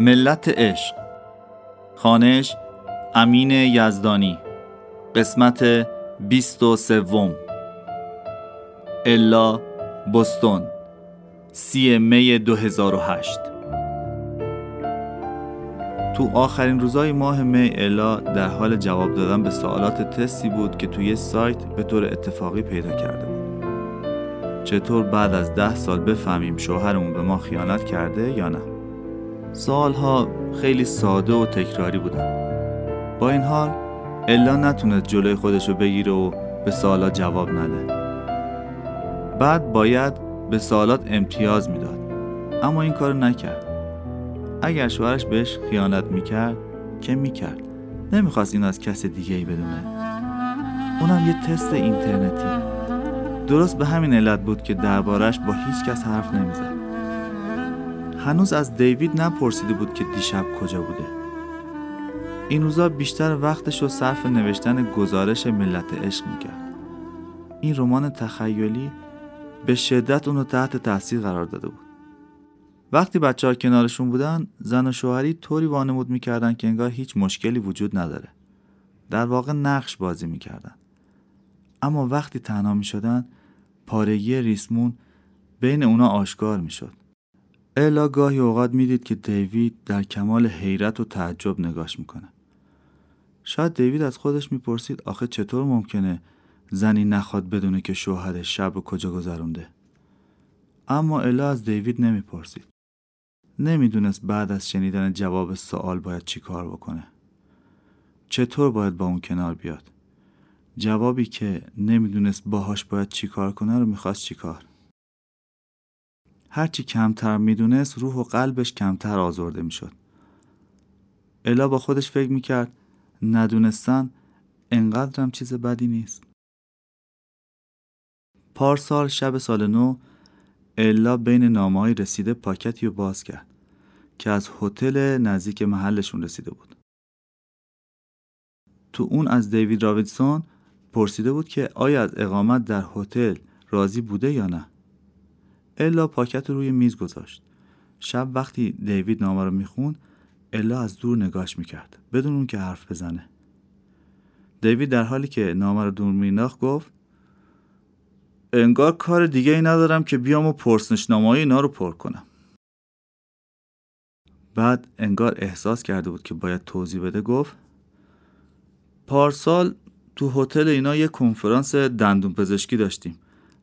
ملت عشق. خانش امین یزدانی. قسمت بیست و سوم. الا بستون. سی می 2008 تو آخرین روزای ماه می الا در حال جواب دادن به سوالات تستی بود که توی سایت به طور اتفاقی پیدا کرده چطور بعد از ده سال بفهمیم شوهرمون به ما خیانت کرده یا نه؟ سالها خیلی ساده و تکراری بودن. با این حال الا نتونست جلوی خودش رو بگیره و به سوالات جواب نده. بعد باید به سوالات امتیاز می‌داد. اما این کارو نکرد. اگر شوهرش بهش خیانت می‌کرد که می‌کرد؟ نمی‌خواست این از کس دیگه ای بدونه. اونم یه تست اینترنتی. درست به همین علت بود که دربارش با هیچ کس حرف نمی‌زد. هنوز از دیوید نپرسیده بود که دیشب کجا بوده. این روزا بیشتر وقتش رو صرف نوشتن گزارش ملت عشق می‌کرد. این رمان تخیلی به شدت اونو تحت تاثیر قرار داده بود. وقتی بچه ها کنارشون بودن زن و شوهری طوری وانمود می‌کردن که انگار هیچ مشکلی وجود نداره. در واقع نقش بازی می‌کردن. اما وقتی تنها می‌شدن پارگی ریسمون بین اونا آشکار می‌شد. الا گاهی اوقات می‌دید که دیوید در کمال حیرت و تعجب نگاش می‌کنه شاید دیوید از خودش می‌پرسید آخه چطور ممکنه زنی نخواد بدونه که شوهرش شب و کجا گذرونده؟ اما الا از دیوید نمی‌پرسید. نمی‌دونست بعد از شنیدن جواب سوال باید چی کار بکنه. چطور باید با اون کنار بیاد؟ جوابی که نمی‌دونست باهاش باید چی کار کنه رو می‌خواست چی کار؟ هرچی کمتر می‌دونست روح و قلبش کمتر آزرده می‌شد. الا با خودش فکر می‌کرد ندونستن انقدرم چیز بدی نیست. پارسال شب سال نو الا بین نامه رسیده پاکتی رو باز کرد که از هتل نزدیک محلشون رسیده بود. تو اون از دیوید راویدسون پرسیده بود که آیا از اقامت در هتل راضی بوده یا نه. الا پاکت رو روی میز گذاشت. شب وقتی دیوید نامه رو میخون الا از دور نگاش می‌کرد بدون اون که حرف بزنه. دیوید در حالی که نامه رو دور میناخت گفت انگار کار دیگه ای ندارم که بیام و پرسنشنامه اینا رو پر کنم. بعد انگار احساس کرده بود که باید توضیح بده گفت پارسال تو هتل اینا یه کنفرانس دندون پزشکی داشتیم.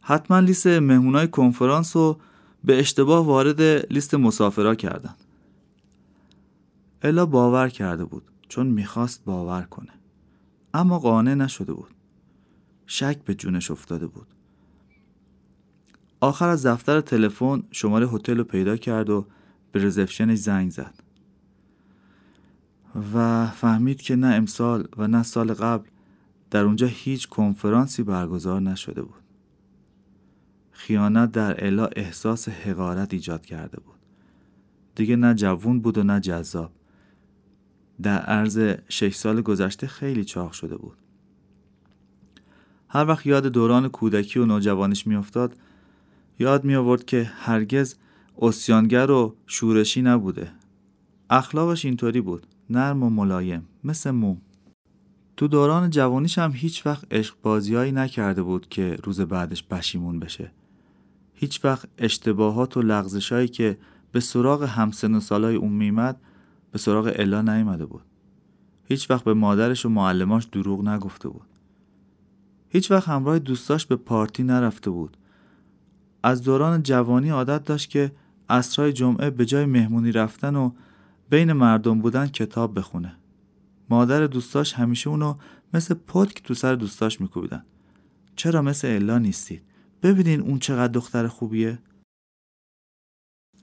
حتما لیست مهمونای کنفرانس رو به اشتباه وارد لیست مسافرا کردن. الا باور کرده بود چون می‌خواست باور کنه. اما قانع نشده بود. شک به جونش افتاده بود. آخر از دفتر تلفن شماره هتل رو پیدا کرد و به رزپشنش زنگ زد. و فهمید که نه امسال و نه سال قبل در اونجا هیچ کنفرانسی برگزار نشده بود. خیانت در الا احساس حقارت ایجاد کرده بود. دیگه نه جوون بود و نه جذاب. در عرض شش سال گذشته خیلی چاق شده بود. هر وقت یاد دوران کودکی و نوجوانیش میافتاد یاد می آورد که هرگز اسیانگر و شورشی نبوده. اخلاقش اینطوری بود نرم و ملایم مثل موم. تو دوران جوانیش هم هیچ وقت عشق بازیایی نکرده بود که روز بعدش پشیمون بشه. هیچ وقت اشتباهات و لغزشایی که به سراغ همسن و سالای اون میمد به سراغ الا نیامده بود. هیچ وقت به مادرش و معلماش دروغ نگفته بود. هیچ وقت همراه دوستاش به پارتی نرفته بود. از دوران جوانی عادت داشت که عصرهای جمعه به جای مهمونی رفتن و بین مردم بودن کتاب بخونه. مادر دوستاش همیشه اونو مثل پتک تو سر دوستاش میکوبیدن. چرا مثل الا نیستید؟ ببینین اون چقدر دختر خوبیه.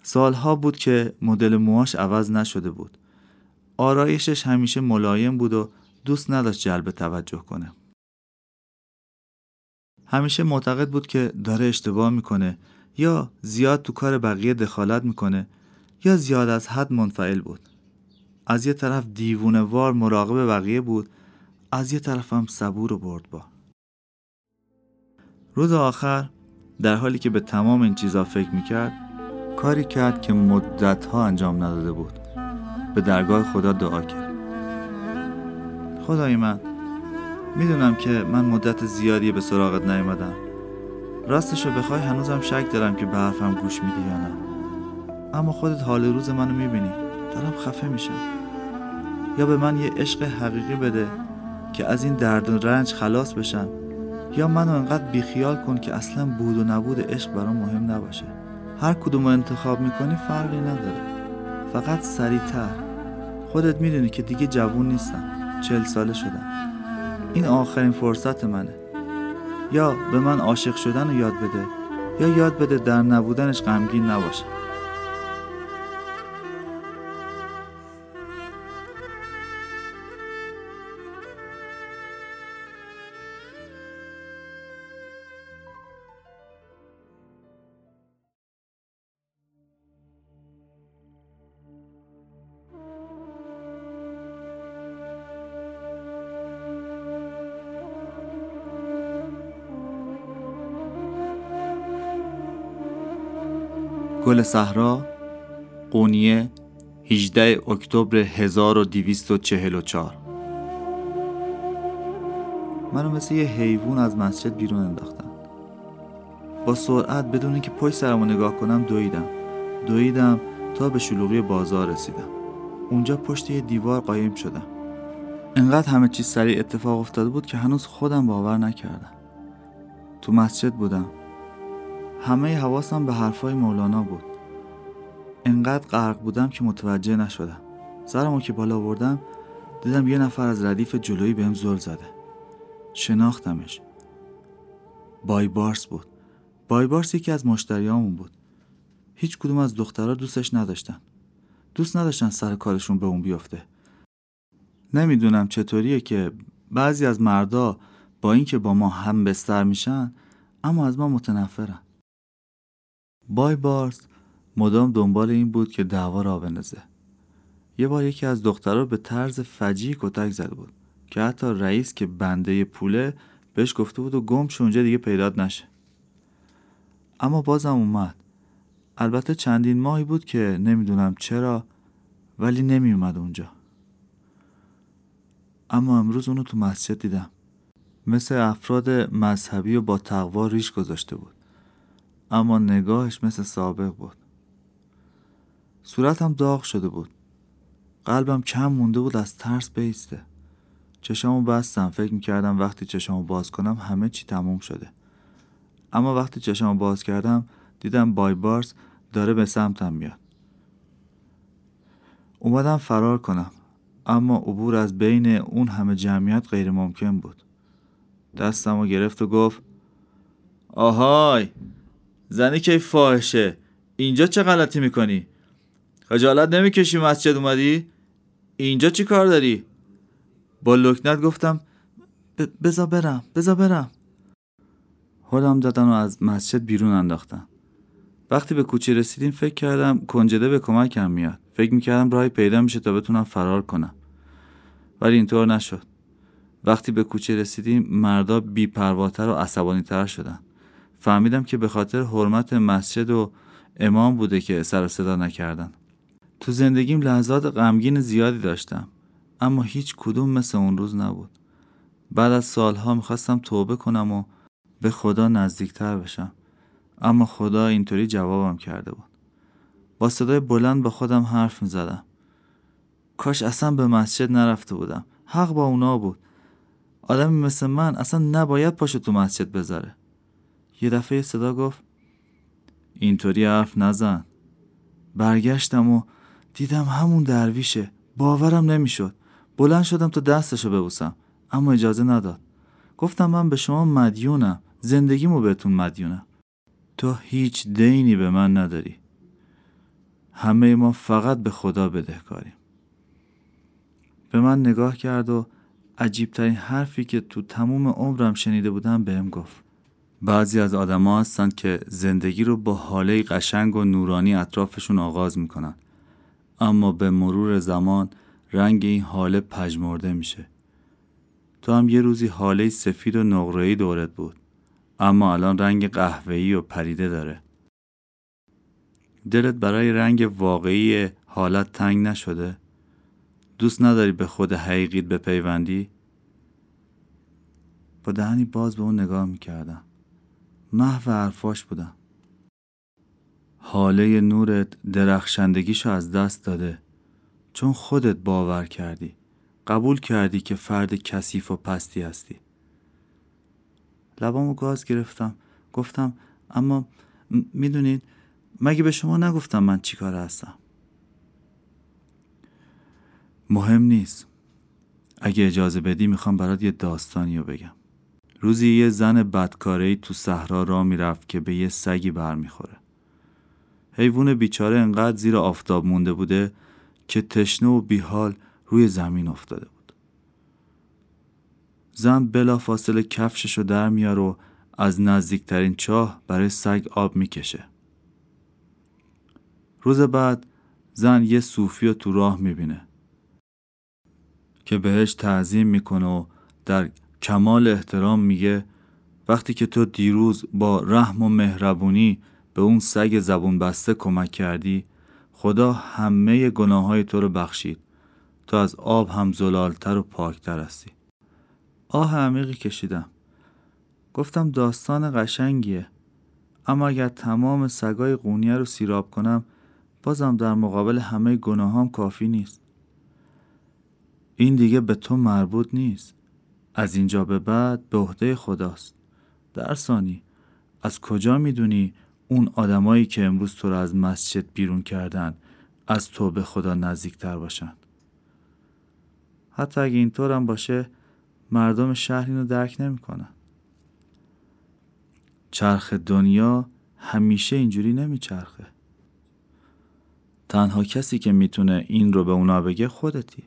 سالها بود که مدل موهاش عوض نشده بود. آرایشش همیشه ملایم بود و دوست نداشت جلب توجه کنه. همیشه معتقد بود که داره اشتباه می‌کنه یا زیاد تو کار بقیه دخالت می‌کنه یا زیاد از حد منفعل بود. از یه طرف دیوونه وار مراقب بقیه بود از یه طرف هم صبور و برد با. روز آخر در حالی که به تمام این چیزا فکر می‌کرد کاری کرد که مدتها انجام نداده بود. به درگاه خدا دعا کرد. خدای من می‌دونم که من مدت زیادی به سراغت نیومدم. راستشو بخوای هنوزم شک دارم که به حرفم گوش میدی یا نه. اما خودت حال روز منو می‌بینی. دارم خفه میشم. یا به من یه عشق حقیقی بده که از این درد و رنج خلاص بشم. یا منو انقدر بیخیال کن که اصلا بود و نبود عشق برام مهم نباشه. هر کدوم انتخاب می‌کنی فرقی نداره. فقط سریعتر. خودت می‌دونی که دیگه جوون نیستم. چل ساله شدم. این آخرین فرصت منه. یا به من عاشق شدن رو یاد بده یا یاد بده در نبودنش غمگین نباشه. گل صحرا قونیه 18 اکتبر 1244 منو مثل یه حیوان از مسجد بیرون انداختن. با سرعت بدون اینکه پشت سرمو نگاه کنم دویدم. دویدم تا به شلوغی بازار رسیدم. اونجا پشت یه دیوار قایم شدم. انقدر همه چیز سریع اتفاق افتاده بود که هنوز خودم باور نکردم. تو مسجد بودم. همه حواسم به حرفای مولانا بود. انقدر غرق بودم که متوجه نشدم. سرمو که بالا بردم دیدم یه نفر از ردیف جلویی بهم زل زده. شناختمش. بای بارس بود. بای بارس یکی از مشتریامون بود. هیچ کدوم از دخترها دوستش نداشتن. دوست نداشتن سر کارشون به اون بیفته. نمی‌دونم چطوریه که بعضی از مردا با اینکه با ما هم بستر میشن اما از ما متنفرن. بای بارس مدام دنبال این بود که دعوا را بندازه. یه بار یکی از دخترها به طرز فجی کتک زده بود که حتی رئیس که بنده پوله بهش گفته بود و گم اونجا دیگه پیدات نشه. اما بازم اومد. البته چندین ماهی بود که نمی‌دونم چرا ولی نمی اومد اونجا. اما امروز اونو تو مسجد دیدم. مثل افراد مذهبی و با تقوا ریش گذاشته بود. اما نگاهش مثل سابق بود. صورتم داغ شده بود. قلبم کم مونده بود از ترس بیسته. چشامو بستم. فکر می‌کردم وقتی چشامو باز کنم همه چی تموم شده. اما وقتی چشامو باز کردم دیدم بای بارس داره به سمتم میاد. اومدم فرار کنم. اما عبور از بین اون همه جمعیت غیر ممکن بود. دستم رو گرفت و گفت آهای! زنی که فاحشه. اینجا چه غلطی می‌کنی؟ خجالت نمی‌کشی مسجد اومدی؟ اینجا چی کار داری؟ با لکنت گفتم بزا برم بزا برم. خودم دادن و از مسجد بیرون انداختم. وقتی به کوچه رسیدیم فکر کردم کنجده به کمکم میاد. فکر می‌کردم راهی پیدا میشه تا بتونم فرار کنم. ولی اینطور نشد. وقتی به کوچه رسیدیم مردا بیپرواتر و عصبانی تر شدن. فهمیدم که به خاطر حرمت مسجد و امام بوده که سر صدا نکردن. تو زندگیم لحظات غمگین زیادی داشتم اما هیچ کدوم مثل اون روز نبود. بعد از سالها می‌خواستم توبه کنم و به خدا نزدیکتر بشم اما خدا اینطوری جوابم کرده بود. با صدای بلند با خودم حرف می‌زدم. کاش اصلا به مسجد نرفته بودم. حق با اونا بود. آدمی مثل من اصلا نباید پاشو تو مسجد بذاره. یه دفعه صدا گفت اینطوری حرف نزن. برگشتم و دیدم همون درویشه. باورم نمی‌شد. بلند شدم تا دستشو ببوسم اما اجازه نداد. گفتم من به شما مدیونم. زندگیمو بهتون مدیونم. تو هیچ دینی به من نداری. همه ما فقط به خدا بدهکاریم. به من نگاه کرد و عجیبترین حرفی که تو تموم عمرم شنیده بودم بهم گفت. بعضی از آدما هستند که زندگی رو با حاله قشنگ و نورانی اطرافشون آغاز می‌کنن. اما به مرور زمان رنگ این حاله پژمرده میشه. تو هم یه روزی حاله سفید و نقره‌ای دورت بود. اما الان رنگ قهوه‌ای و پریده داره. دلت برای رنگ واقعی حالت تنگ نشده؟ دوست نداری به خود حقیقیت بپیوندی؟ با دهنی باز به اون نگاه می‌کردم. محو حرفاش بودم. حاله نورت درخشندگیشو از دست داده. چون خودت باور کردی. قبول کردی که فرد کثیف و پستی هستی. لبامو گاز گرفتم. گفتم اما می‌دونید مگه به شما نگفتم من چیکار هستم؟ مهم نیست. اگه اجازه بدی می‌خوام برات یه داستانی رو بگم. روزی یه زن بدکاره تو صحرا را می‌رفت که به یه سگی برمیخوره. حیوان بیچاره انقدر زیر آفتاب مونده بوده که تشنه و بیحال روی زمین افتاده بود. زن بلا فاصله کفشش رو در میار و از نزدیکترین چاه برای سگ آب می‌کشه. روز بعد زن یه صوفی رو تو راه می‌بینه که بهش تعظیم می‌کنه و در کمال احترام میگه وقتی که تو دیروز با رحم و مهربونی به اون سگ زبون بسته کمک کردی خدا همه گناه های تو رو بخشید. تو از آب هم زلالتر و پاکتر هستی. آه عمیقی کشیدم. گفتم داستان قشنگیه. اما اگر تمام سگای قونیه رو سیراب کنم بازم در مقابل همه گناهام کافی نیست. این دیگه به تو مربوط نیست. از اینجا به بعد به عهده خداست. در ثانی از کجا می‌دونی اون آدمایی که امروز تو رو از مسجد بیرون کردن از تو به خدا نزدیکتر باشن؟ حتی اگه اینطور هم باشه مردم شهر اینو درک نمی‌کنن. چرخ دنیا همیشه اینجوری نمیچرخه. تنها کسی که می‌تونه این رو به اونا بگه خودتی.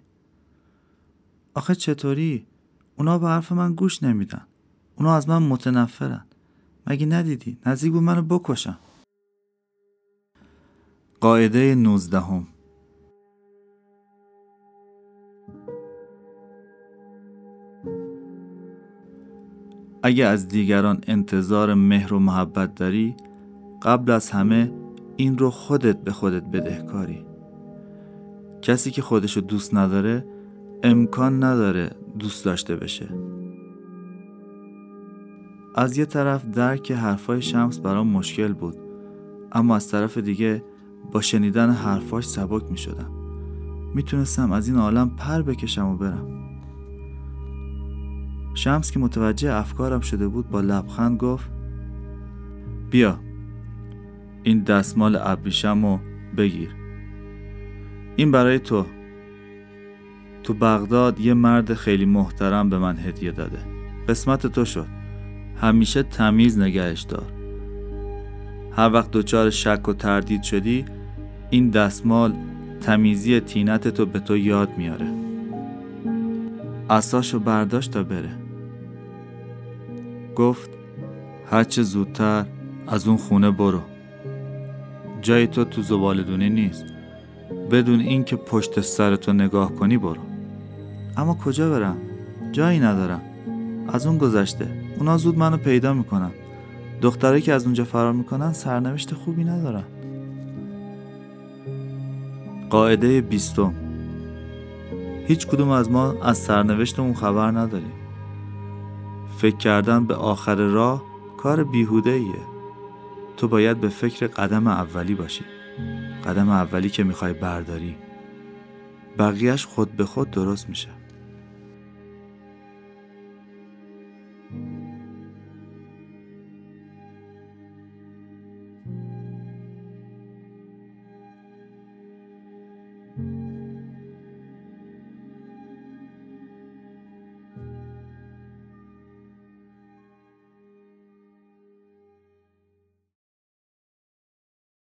آخه چطوری؟ اونا به حرف من گوش نمیدن. اونا از من متنفرن. مگه ندیدی؟ نزدیک بود منو بکشم قاعده نوزدهم. اگه از دیگران انتظار مهر و محبت داری قبل از همه این رو خودت به خودت بدهکاری. کسی که خودشو دوست نداره امکان نداره دوست داشته بشه. از یه طرف درک حرفای شمس برام مشکل بود اما از طرف دیگه با شنیدن حرفاش سبک می شدم می‌تونستم از این عالم پر بکشم و برم. شمس که متوجه افکارم شده بود با لبخند گفت بیا این دستمال ابریشم رو بگیر. این برای تو. تو بغداد یه مرد خیلی محترم به من هدیه داده. قسمت تو شد. همیشه تمیز نگهش دار. هر وقت دچار شک و تردید شدی این دستمال تمیزی تینت تو به تو یاد میاره. اساشو برداشت تا بره. گفت هرچه زودتر از اون خونه برو. جای تو تو زبالدونی نیست. بدون اینکه پشت سر تو نگاه کنی برو. اما کجا برم؟ جایی ندارم. از اون گذشته. اونا زود منو پیدا می‌کنن. دخترایی که از اونجا فرار می‌کنن سرنوشت خوبی ندارن. قاعده بیستم. هیچ کدوم از ما از سرنوشتمون خبر نداریم. فکر کردن به آخر راه کار بیهوده ایه تو باید به فکر قدم اولی باشی. قدم اولی که می‌خوای برداری. بقیهش خود به خود درست میشه.